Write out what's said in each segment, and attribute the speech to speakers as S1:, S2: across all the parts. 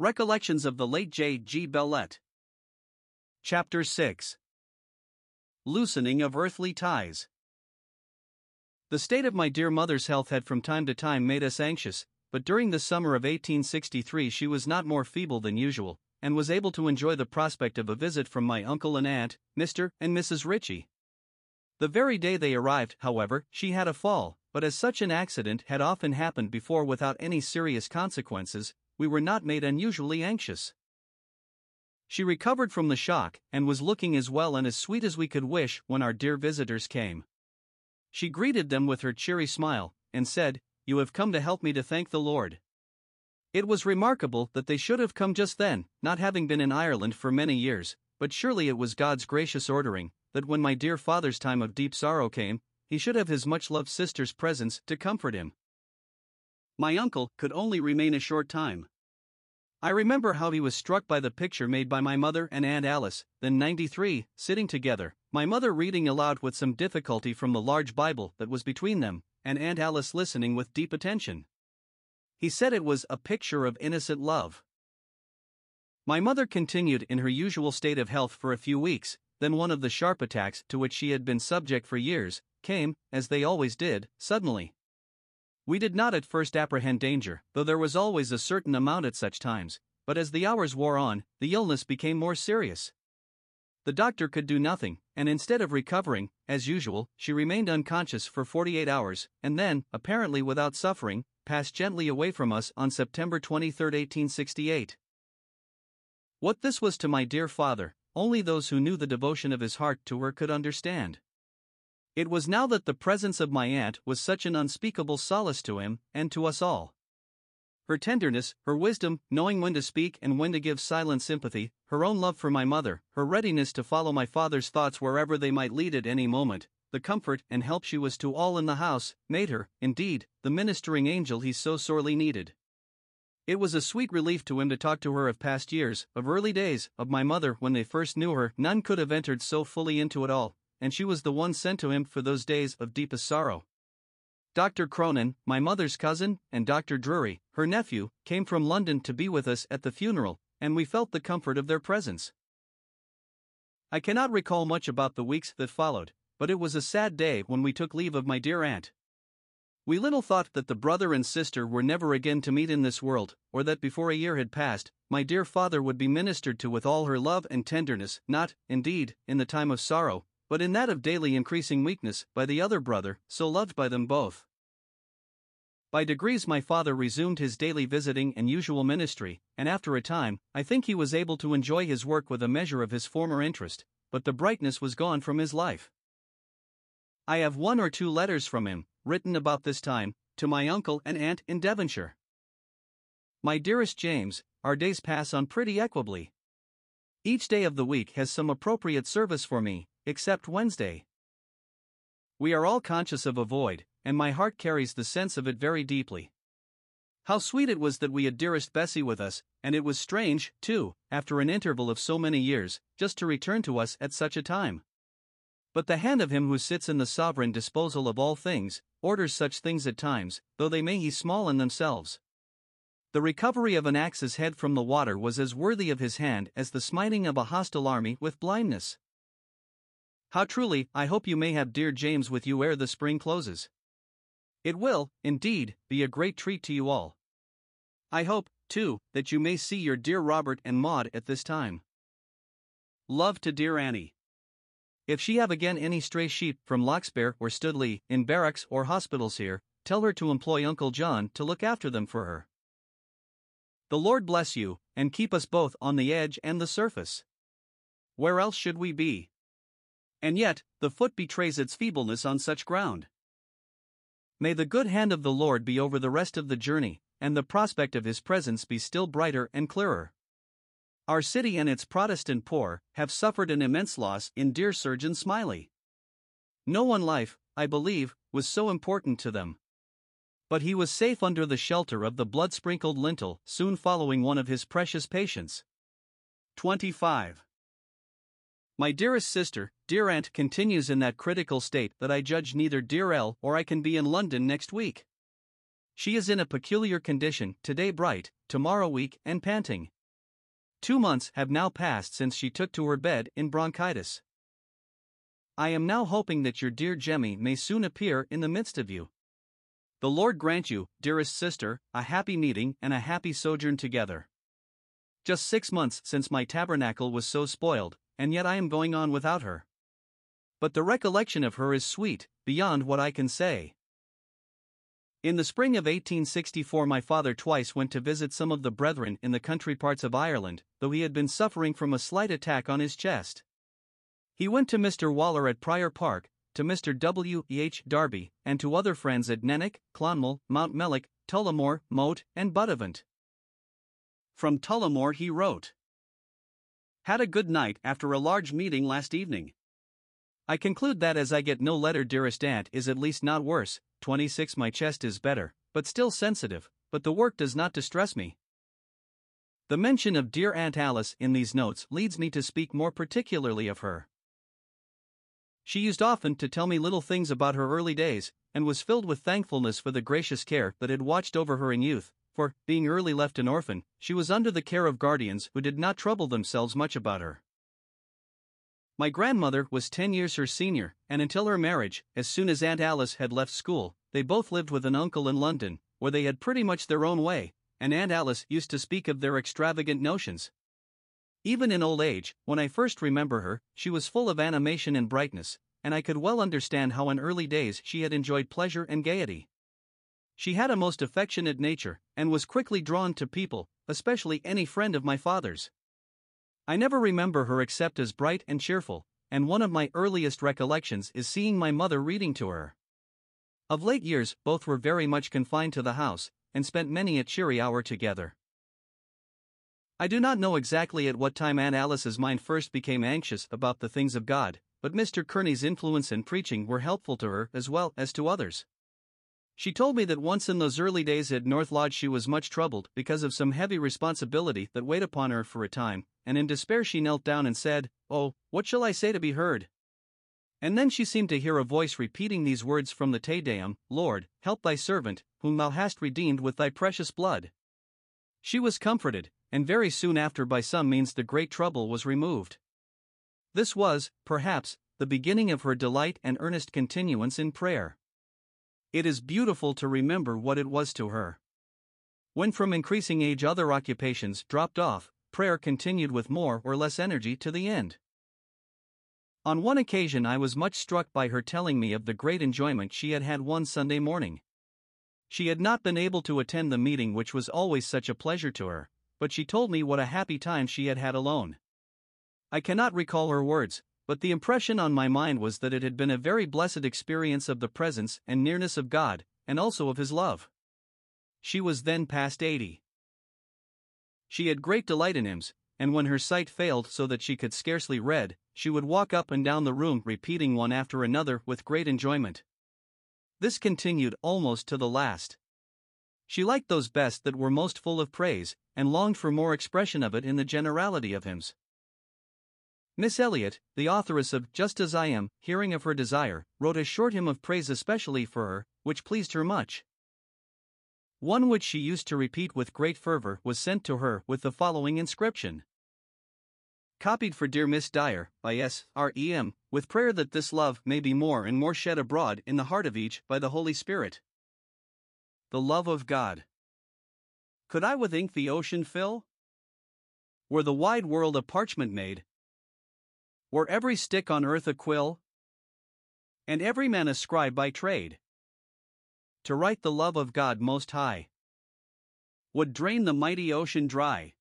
S1: Recollections of the late J. G. Bellett. Chapter 6 Loosening of Earthly Ties. The state of my dear mother's health had from time to time made us anxious, but during the summer of 1863 she was not more feeble than usual, and was able to enjoy the prospect of a visit from my uncle and aunt, Mr. and Mrs. Ritchie. The very day they arrived, however, she had a fall, but as such an accident had often happened before without any serious consequences, we were not made unusually anxious. She recovered from the shock and was looking as well and as sweet as we could wish when our dear visitors came. She greeted them with her cheery smile and said, You have come to help me to thank the Lord. It was remarkable that they should have come just then, not having been in Ireland for many years, but surely it was God's gracious ordering that when my dear father's time of deep sorrow came, he should have his much loved sister's presence to comfort him. My uncle could only remain a short time. I remember how he was struck by the picture made by my mother and Aunt Alice, then 93, sitting together, my mother reading aloud with some difficulty from the large Bible that was between them, and Aunt Alice listening with deep attention. He said it was a picture of innocent love. My mother continued in her usual state of health for a few weeks, then one of the sharp attacks to which she had been subject for years came, as they always did, suddenly. We did not at first apprehend danger, though there was always a certain amount at such times, but as the hours wore on, the illness became more serious. The doctor could do nothing, and instead of recovering, as usual, she remained unconscious for 48 hours, and then, apparently without suffering, passed gently away from us on September 23, 1868. What this was to my dear father, only those who knew the devotion of his heart to her could understand. It was now that the presence of my aunt was such an unspeakable solace to him, and to us all. Her tenderness, her wisdom, knowing when to speak and when to give silent sympathy, her own love for my mother, her readiness to follow my father's thoughts wherever they might lead at any moment, the comfort and help she was to all in the house, made her, indeed, the ministering angel he so sorely needed. It was a sweet relief to him to talk to her of past years, of early days, of my mother when they first knew her. None could have entered so fully into it all, and she was the one sent to him for those days of deepest sorrow. Dr. Cronin, my mother's cousin, and Dr. Drury, her nephew, came from London to be with us at the funeral, and we felt the comfort of their presence. I cannot recall much about the weeks that followed, but it was a sad day when we took leave of my dear aunt. We little thought that the brother and sister were never again to meet in this world, or that before a year had passed, my dear father would be ministered to with all her love and tenderness, not, indeed, in the time of sorrow, but in that of daily increasing weakness, by the other brother, so loved by them both. By degrees, my father resumed his daily visiting and usual ministry, and after a time, I think he was able to enjoy his work with a measure of his former interest, but the brightness was gone from his life. I have one or two letters from him, written about this time, to my uncle and aunt in Devonshire. My dearest James, our days pass on pretty equably. Each day of the week has some appropriate service for me, except Wednesday. We are all conscious of a void, and my heart carries the sense of it very deeply. How sweet it was that we had dearest Bessie with us, and it was strange, too, after an interval of so many years, just to return to us at such a time. But the hand of him who sits in the sovereign disposal of all things, orders such things at times, though they may be small in themselves. The recovery of an axe's head from the water was as worthy of his hand as the smiting of a hostile army with blindness. How truly, I hope you may have dear James with you ere the spring closes. It will, indeed, be a great treat to you all. I hope, too, that you may see your dear Robert and Maud at this time. Love to dear Annie. If she have again any stray sheep from Locksberry or Studley, in barracks or hospitals here, tell her to employ Uncle John to look after them for her. The Lord bless you, and keep us both on the edge and the surface. Where else should we be? And yet, the foot betrays its feebleness on such ground. May the good hand of the Lord be over the rest of the journey, and the prospect of his presence be still brighter and clearer. Our city and its Protestant poor have suffered an immense loss in dear Surgeon Smyly. No one life, I believe, was so important to them. But he was safe under the shelter of the blood sprinkled lintel soon following one of his precious patients. 25. My dearest sister, dear aunt continues in that critical state that I judge neither dear L or I can be in London next week. She is in a peculiar condition, today bright, tomorrow weak and panting. Two months have now passed since she took to her bed in bronchitis. I am now hoping that your dear Jemmy may soon appear in the midst of you. The Lord grant you, dearest sister, a happy meeting and a happy sojourn together. Just six months since my tabernacle was so spoiled, and yet I am going on without her. But the recollection of her is sweet, beyond what I can say. In the spring of 1864, my father twice went to visit some of the brethren in the country parts of Ireland, though he had been suffering from a slight attack on his chest. He went to Mr. Waller at Prior Park, to Mr. W. H. Darby, and to other friends at Nenagh, Clonmel, Mount Mellick, Tullamore, Moate, and Buttevant. From Tullamore he wrote Had a good night after a large meeting last evening. I conclude that as I get no letter, dearest aunt is at least not worse. 26 My chest is better, but still sensitive, but the work does not distress me. The mention of dear Aunt Alice in these notes leads me to speak more particularly of her. She used often to tell me little things about her early days, and was filled with thankfulness for the gracious care that had watched over her in youth, for, being early left an orphan, she was under the care of guardians who did not trouble themselves much about her. My grandmother was ten years her senior, and until her marriage, as soon as Aunt Alice had left school, they both lived with an uncle in London, where they had pretty much their own way, and Aunt Alice used to speak of their extravagant notions. Even in old age, when I first remember her, she was full of animation and brightness, and I could well understand how in early days she had enjoyed pleasure and gaiety. She had a most affectionate nature, and was quickly drawn to people, especially any friend of my father's. I never remember her except as bright and cheerful, and one of my earliest recollections is seeing my mother reading to her. Of late years, both were very much confined to the house, and spent many a cheery hour together. I do not know exactly at what time Aunt Alice's mind first became anxious about the things of God, but Mr. Kearney's influence and preaching were helpful to her as well as to others. She told me that once in those early days at North Lodge she was much troubled because of some heavy responsibility that weighed upon her for a time, and in despair she knelt down and said, Oh, what shall I say to be heard? And then she seemed to hear a voice repeating these words from the Te Deum Lord, help thy servant, whom thou hast redeemed with thy precious blood. She was comforted, and very soon after by some means the great trouble was removed. This was, perhaps, the beginning of her delight and earnest continuance in prayer. It is beautiful to remember what it was to her. When from increasing age other occupations dropped off, prayer continued with more or less energy to the end. On one occasion, I was much struck by her telling me of the great enjoyment she had had one Sunday morning. She had not been able to attend the meeting, which was always such a pleasure to her, but she told me what a happy time she had had alone. I cannot recall her words, but the impression on my mind was that it had been a very blessed experience of the presence and nearness of God, and also of His love. She was then past eighty. She had great delight in hymns, and when her sight failed so that she could scarcely read, she would walk up and down the room repeating one after another with great enjoyment. This continued almost to the last. She liked those best that were most full of praise, and longed for more expression of it in the generality of hymns. Miss Elliott, the authoress of Just As I Am, hearing of her desire, wrote a short hymn of praise especially for her, which pleased her much. One which she used to repeat with great fervor was sent to her with the following inscription Copied for dear Miss Dyer, by S. R. E. M., with prayer that this love may be more and more shed abroad in the heart of each by the Holy Spirit. The love of God. Could I with ink the ocean fill? Were the wide world a parchment made? Were every stick on earth a quill? And every man a scribe by trade? To write the love of God Most High would drain the mighty ocean dry.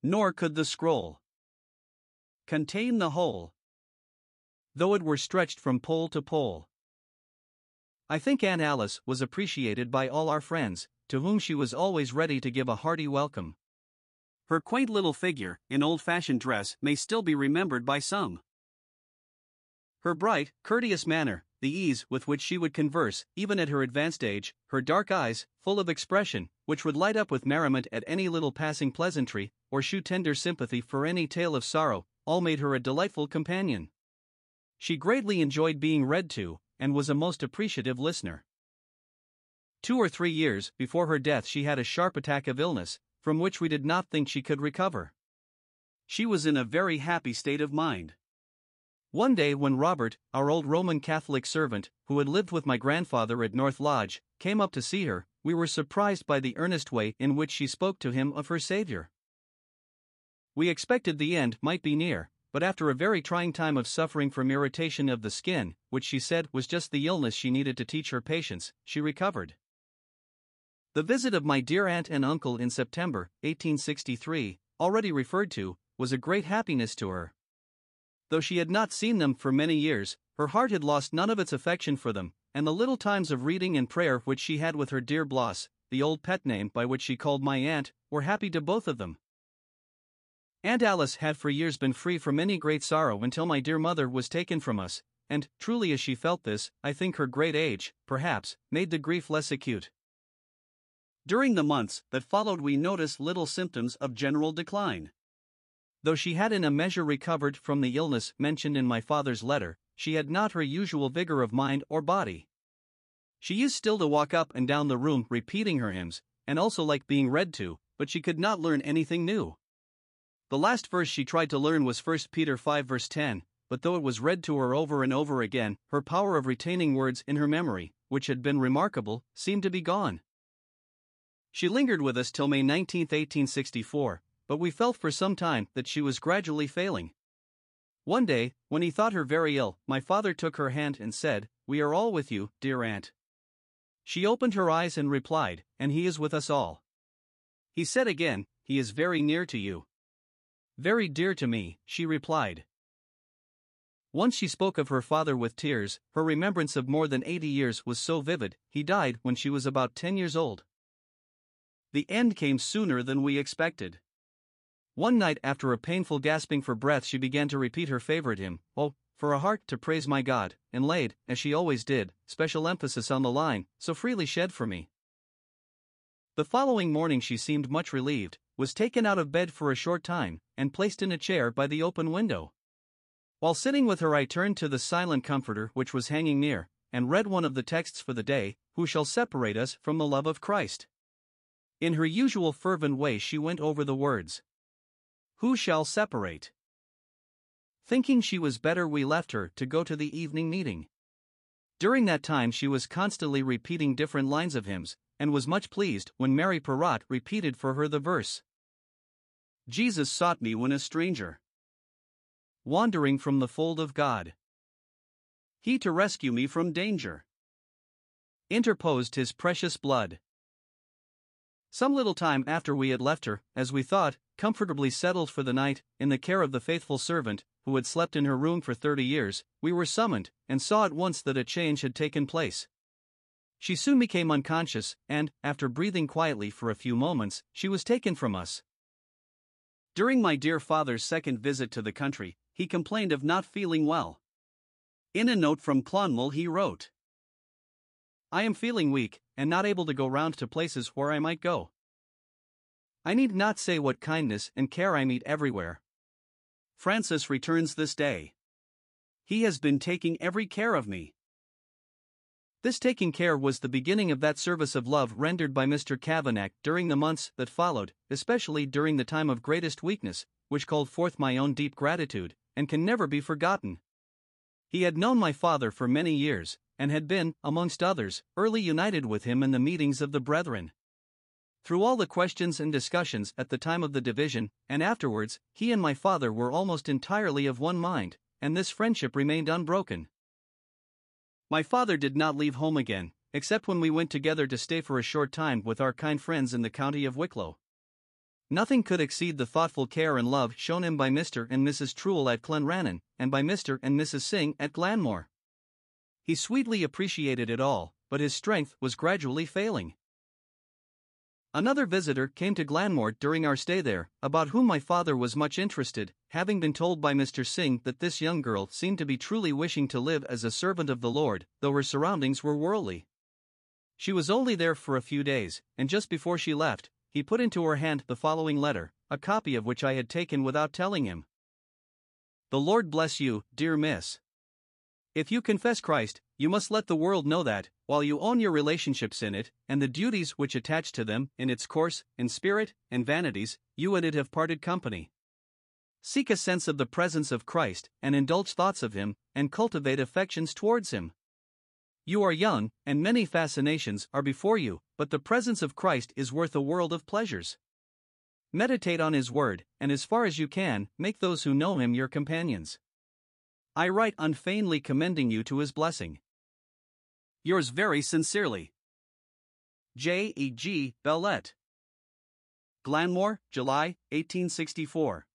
S1: Nor could the scroll contain the whole, though it were stretched from pole to pole. I think Aunt Alice was appreciated by all our friends, to whom she was always ready to give a hearty welcome. Her quaint little figure, in old fashioned dress, may still be remembered by some. Her bright, courteous manner, the ease with which she would converse, even at her advanced age, her dark eyes, full of expression, which would light up with merriment at any little passing pleasantry, or shew tender sympathy for any tale of sorrow, all made her a delightful companion. She greatly enjoyed being read to, and was a most appreciative listener. Two or three years before her death, she had a sharp attack of illness, from which we did not think she could recover. She was in a very happy state of mind. One day, when Robert, our old Roman Catholic servant, who had lived with my grandfather at North Lodge, came up to see her, we were surprised by the earnest way in which she spoke to him of her Savior. We expected the end might be near, but after a very trying time of suffering from irritation of the skin, which she said was just the illness she needed to teach her patients, she recovered. The visit of my dear aunt and uncle in September 1863, already referred to, was a great happiness to her. Though she had not seen them for many years, her heart had lost none of its affection for them, and the little times of reading and prayer which she had with her dear Bloss, the old pet name by which she called my aunt, were happy to both of them. Aunt Alice had for years been free from any great sorrow until my dear mother was taken from us, and, truly as she felt this, I think her great age, perhaps, made the grief less acute. During the months that followed, we noticed little symptoms of general decline. Though she had in a measure recovered from the illness mentioned in my father's letter, she had not her usual vigor of mind or body. She used still to walk up and down the room repeating her hymns, and also liked being read to, but she could not learn anything new. The last verse she tried to learn was 1 Peter 5 verse 10, but though it was read to her over and over again, her power of retaining words in her memory, which had been remarkable, seemed to be gone. She lingered with us till May 19, 1864, but we felt for some time that she was gradually failing. One day, when he thought her very ill, my father took her hand and said, We are all with you, dear aunt. She opened her eyes and replied, And he is with us all. He said again, He is very near to you. Very dear to me, she replied. Once she spoke of her father with tears, her remembrance of more than 80 years was so vivid, he died when she was about 10 years old. The end came sooner than we expected. One night, after a painful gasping for breath, she began to repeat her favorite hymn, Oh, for a heart to praise my God, and laid, as she always did, special emphasis on the line, so freely shed for me. The following morning she seemed much relieved, was taken out of bed for a short time, and placed in a chair by the open window. While sitting with her, I turned to the silent comforter which was hanging near, and read one of the texts for the day Who shall separate us from the love of Christ? In her usual fervent way, she went over the words Who shall separate? Thinking she was better, we left her to go to the evening meeting. During that time, she was constantly repeating different lines of hymns, and was much pleased when Mary Perrott repeated for her the verse Jesus sought me when a stranger, wandering from the fold of God. He to rescue me from danger interposed his precious blood. Some little time after we had left her, as we thought, comfortably settled for the night, in the care of the faithful servant, who had slept in her room for thirty years, we were summoned, and saw at once that a change had taken place. She soon became unconscious, and, after breathing quietly for a few moments, she was taken from us. During my dear father's second visit to the country, he complained of not feeling well. In a note from Clonmel, he wrote I am feeling weak, and not able to go round to places where I might go. I need not say what kindness and care I meet everywhere. Francis returns this day. He has been taking every care of me. This taking care was the beginning of that service of love rendered by Mr. Kavanagh during the months that followed, especially during the time of greatest weakness, which called forth my own deep gratitude, and can never be forgotten. He had known my father for many years, and had been, amongst others, early united with him in the meetings of the brethren. Through all the questions and discussions at the time of the division, and afterwards, he and my father were almost entirely of one mind, and this friendship remained unbroken. My father did not leave home again, except when we went together to stay for a short time with our kind friends in the county of Wicklow. Nothing could exceed the thoughtful care and love shown him by Mr. and Mrs. Truell at Clonmannon, and by Mr. and Mrs. Synge at Glanmore. He sweetly appreciated it all, but his strength was gradually failing. Another visitor came to Glanmore during our stay there, about whom my father was much interested, having been told by Mr. Synge that this young girl seemed to be truly wishing to live as a servant of the Lord, though her surroundings were worldly. She was only there for a few days, and just before she left, he put into her hand the following letter, a copy of which I had taken without telling him. The Lord bless you, dear miss. If you confess Christ, you must let the world know that, while you own your relationships in it, and the duties which attach to them, in its course, in spirit, and vanities, you and it have parted company. Seek a sense of the presence of Christ, and indulge thoughts of Him, and cultivate affections towards Him. You are young, and many fascinations are before you, but the presence of Christ is worth a world of pleasures. Meditate on His Word, and as far as you can, make those who know Him your companions. I write unfeignedly commending you to His blessing. Yours very sincerely. J. E. G. Bellett. Glanmore, July, 1864.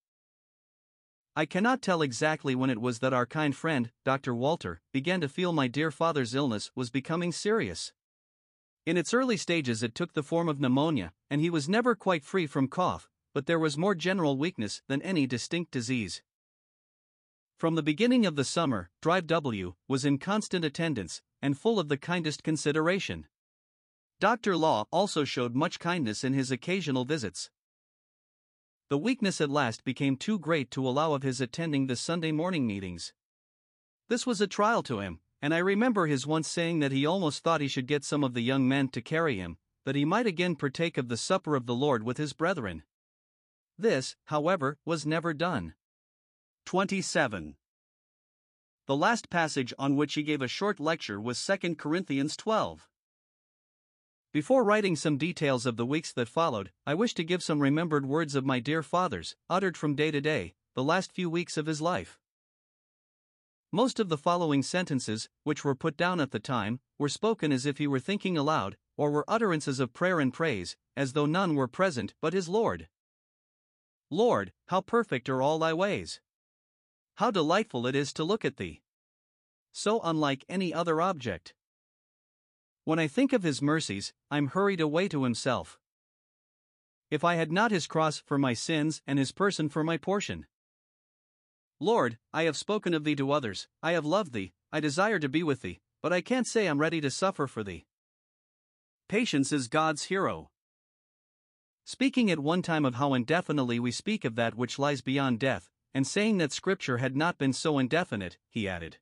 S1: I cannot tell exactly when it was that our kind friend, Dr. Walter, began to feel my dear father's illness was becoming serious. In its early stages, it took the form of pneumonia, and he was never quite free from cough, but there was more general weakness than any distinct disease. From the beginning of the summer, Drive W was in constant attendance, and full of the kindest consideration. Dr. Law also showed much kindness in his occasional visits. The weakness at last became too great to allow of his attending the Sunday morning meetings. This was a trial to him, and I remember his once saying that he almost thought he should get some of the young men to carry him, that he might again partake of the supper of the Lord with his brethren. This, however, was never done. 27. The last passage on which he gave a short lecture was 2 Corinthians 12. Before writing some details of the weeks that followed, I wish to give some remembered words of my dear father's, uttered from day to day, the last few weeks of his life. Most of the following sentences, which were put down at the time, were spoken as if he were thinking aloud, or were utterances of prayer and praise, as though none were present but his Lord. Lord, how perfect are all thy ways! How delightful it is to look at thee! So unlike any other object. When I think of his mercies, I'm hurried away to himself. If I had not his cross for my sins and his person for my portion. Lord, I have spoken of thee to others, I have loved thee, I desire to be with thee, but I can't say I'm ready to suffer for thee. Patience is God's hero. Speaking at one time of how indefinitely we speak of that which lies beyond death, and saying that Scripture had not been so indefinite, he added.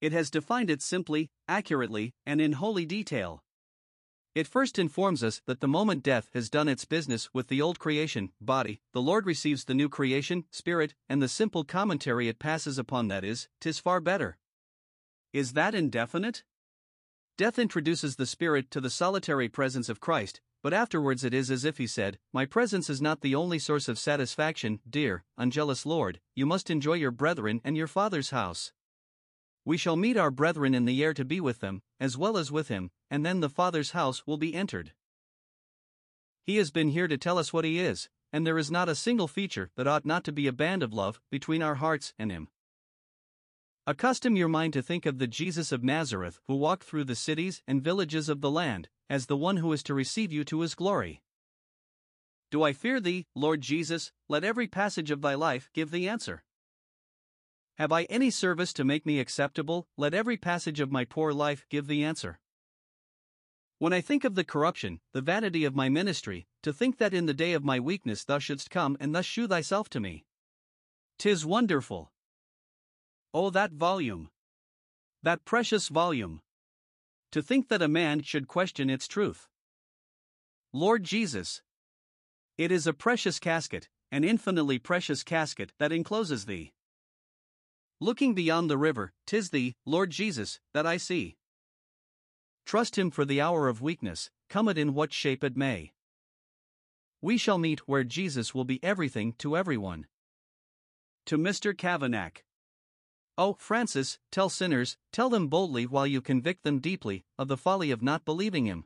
S1: It has defined it simply, accurately, and in holy detail. It first informs us that the moment death has done its business with the old creation, body, the Lord receives the new creation, spirit, and the simple commentary it passes upon that is, tis far better. Is that indefinite? Death introduces the spirit to the solitary presence of Christ, but afterwards it is as if he said, My presence is not the only source of satisfaction, dear, unjealous Lord, you must enjoy your brethren and your Father's house. We shall meet our brethren in the air to be with them, as well as with him, and then the Father's house will be entered. He has been here to tell us what he is, and there is not a single feature that ought not to be a band of love between our hearts and him. Accustom your mind to think of the Jesus of Nazareth who walked through the cities and villages of the land, as the one who is to receive you to his glory. Do I fear thee, Lord Jesus? Let every passage of thy life give the answer. Have I any service to make me acceptable? Let every passage of my poor life give the answer. When I think of the corruption, the vanity of my ministry, to think that in the day of my weakness thou shouldst come and thus shew thyself to me. Tis wonderful. Oh, that volume! That precious volume! To think that a man should question its truth. Lord Jesus! It is a precious casket, an infinitely precious casket that encloses thee. Looking beyond the river, tis thee, Lord Jesus, that I see. Trust him for the hour of weakness, come it in what shape it may. We shall meet where Jesus will be everything to everyone. To Mr. Kavanagh. Oh, Francis, tell sinners, tell them boldly while you convict them deeply, of the folly of not believing him.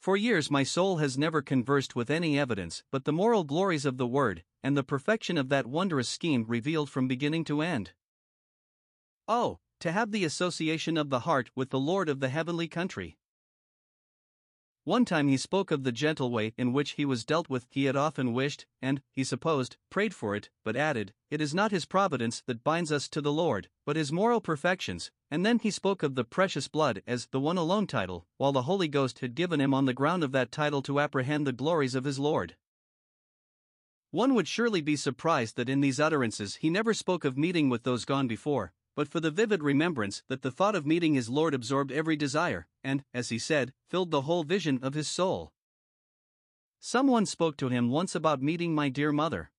S1: For years my soul has never conversed with any evidence but the moral glories of the Word, and the perfection of that wondrous scheme revealed from beginning to end. Oh, to have the association of the heart with the Lord of the heavenly country. One time he spoke of the gentle way in which he was dealt with. He had often wished, and, he supposed, prayed for it, but added, It is not his providence that binds us to the Lord, but his moral perfections. And then he spoke of the precious blood as the one alone title, while the Holy Ghost had given him on the ground of that title to apprehend the glories of his Lord. One would surely be surprised that in these utterances he never spoke of meeting with those gone before, but for the vivid remembrance that the thought of meeting his Lord absorbed every desire, and, as he said, filled the whole vision of his soul. Someone spoke to him once about meeting my dear mother.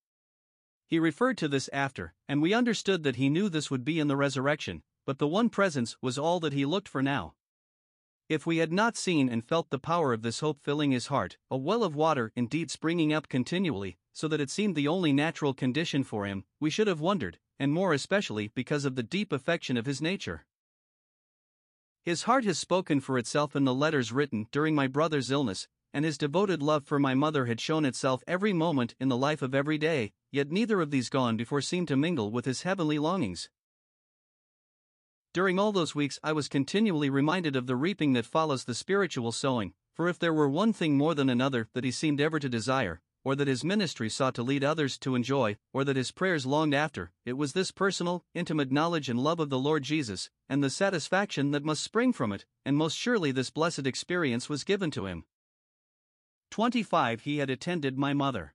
S1: He referred to this after, and we understood that he knew this would be in the resurrection, but the one presence was all that he looked for now. If we had not seen and felt the power of this hope filling his heart, a well of water indeed springing up continually, so that it seemed the only natural condition for him, we should have wondered, and more especially because of the deep affection of his nature. His heart has spoken for itself in the letters written during my brother's illness, and his devoted love for my mother had shown itself every moment in the life of every day, yet neither of these gone before seemed to mingle with his heavenly longings. During all those weeks, I was continually reminded of the reaping that follows the spiritual sowing, for if there were one thing more than another that he seemed ever to desire, or that his ministry sought to lead others to enjoy, or that his prayers longed after, it was this personal, intimate knowledge and love of the Lord Jesus, and the satisfaction that must spring from it, and most surely this blessed experience was given to him. 25. He had attended my mother.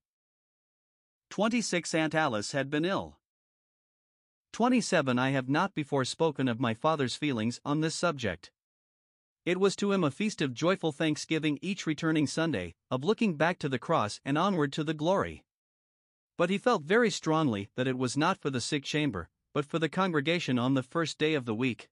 S1: 26. Aunt Alice had been ill. 27. I have not before spoken of my father's feelings on this subject. It was to him a feast of joyful thanksgiving each returning Sunday, of looking back to the cross and onward to the glory. But he felt very strongly that it was not for the sick chamber, but for the congregation on the first day of the week.